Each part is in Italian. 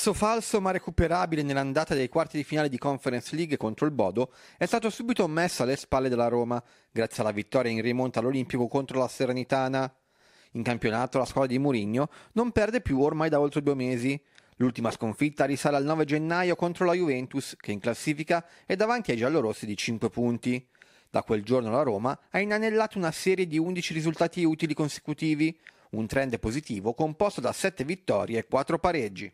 Passo falso ma recuperabile nell'andata dei quarti di finale di Conference League contro il Bodo è stato subito messo alle spalle della Roma, grazie alla vittoria in rimonta all'Olimpico contro la Serenitana. In campionato la squadra di Murigno non perde più ormai da oltre due mesi. L'ultima sconfitta risale al 9 gennaio contro la Juventus, che in classifica è davanti ai giallorossi di 5 punti. Da quel giorno la Roma ha inanellato una serie di 11 risultati utili consecutivi, un trend positivo composto da 7 vittorie e 4 pareggi.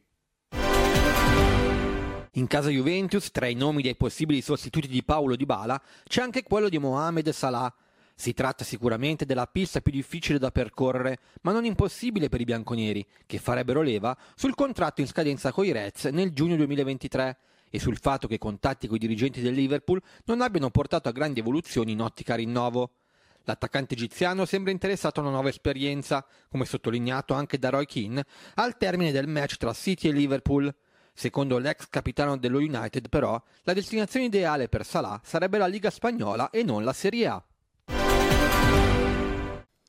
In casa Juventus, tra i nomi dei possibili sostituti di Paolo Dybala, c'è anche quello di Mohamed Salah. Si tratta sicuramente della pista più difficile da percorrere, ma non impossibile per i bianconeri, che farebbero leva sul contratto in scadenza coi Reds nel giugno 2023 e sul fatto che i contatti con i dirigenti del Liverpool non abbiano portato a grandi evoluzioni in ottica rinnovo. L'attaccante egiziano sembra interessato a una nuova esperienza, come sottolineato anche da Roy Keane, al termine del match tra City e Liverpool. Secondo l'ex capitano dello United, però, la destinazione ideale per Salah sarebbe la Liga spagnola e non la Serie A.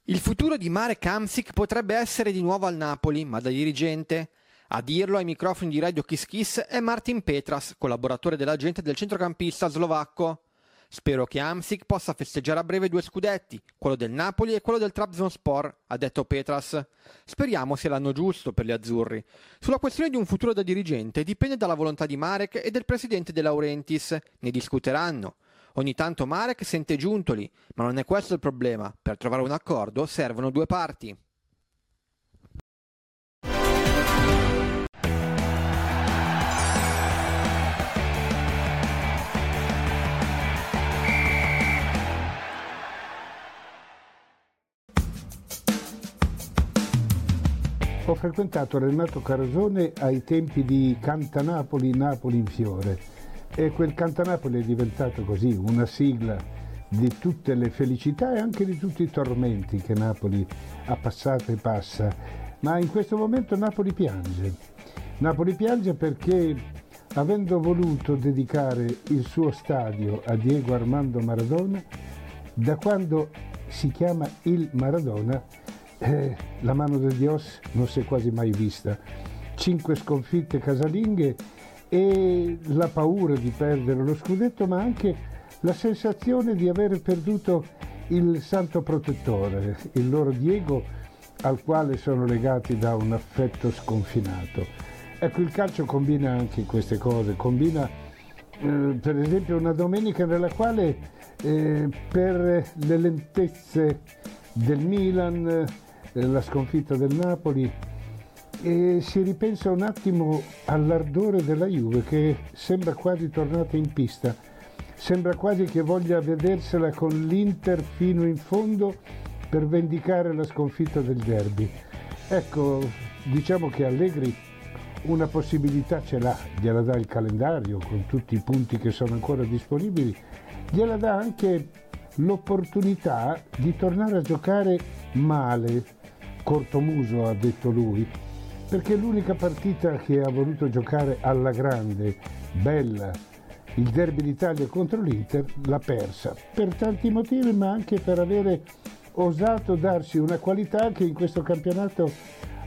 Il futuro di Marek Hamsik potrebbe essere di nuovo al Napoli, ma da dirigente. A dirlo ai microfoni di Radio Kiss Kiss è Martin Petras, collaboratore dell'agente del centrocampista slovacco. Spero che Amsic possa festeggiare a breve due scudetti, quello del Napoli e quello del Trabzonspor, ha detto Petras. Speriamo sia l'anno giusto per gli azzurri. Sulla questione di un futuro da dirigente dipende dalla volontà di Marek e del presidente De Laurentiis. Ne discuteranno. Ogni tanto Marek sente giuntoli, ma non è questo il problema. Per trovare un accordo servono due parti. Frequentato Renato Carosone ai tempi di Cantanapoli, Napoli in fiore e quel Cantanapoli è diventato così, una sigla di tutte le felicità e anche di tutti i tormenti che Napoli ha passato e passa. Ma in questo momento Napoli piange. Napoli piange perché avendo voluto dedicare il suo stadio a Diego Armando Maradona, da quando si chiama il Maradona, eh, la mano del Dios non si è quasi mai vista. Cinque sconfitte casalinghe e la paura di perdere lo scudetto, ma anche la sensazione di aver perduto il santo protettore, il loro Diego, al quale sono legati da un affetto sconfinato. Ecco, il calcio combina anche queste cose, combina eh, per esempio una domenica nella quale eh, per le lentezze del Milan, la sconfitta del Napoli, e si ripensa un attimo all'ardore della Juve che sembra quasi tornata in pista, sembra quasi che voglia vedersela con l'Inter fino in fondo per vendicare la sconfitta del derby. Ecco, diciamo che Allegri una possibilità ce l'ha, gliela dà il calendario con tutti i punti che sono ancora disponibili, gliela dà anche l'opportunità di tornare a giocare male, cortomuso ha detto lui, perché l'unica partita che ha voluto giocare alla grande, bella, il derby d'Italia contro l'Inter, l'ha persa, per tanti motivi ma anche per avere osato darsi una qualità che in questo campionato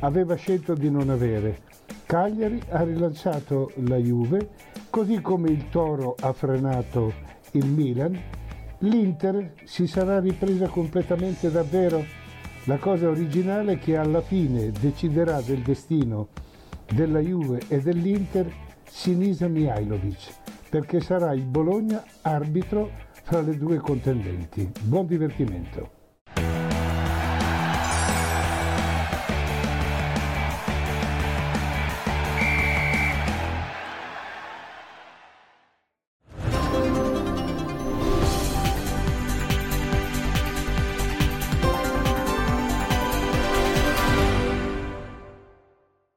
aveva scelto di non avere, Cagliari ha rilanciato la Juve, così come il Toro ha frenato il Milan. L'Inter si sarà ripresa completamente davvero. La cosa originale è che alla fine deciderà del destino della Juve e dell'Inter Sinisa Mihailovic, perché sarà il Bologna arbitro fra le due contendenti. Buon divertimento.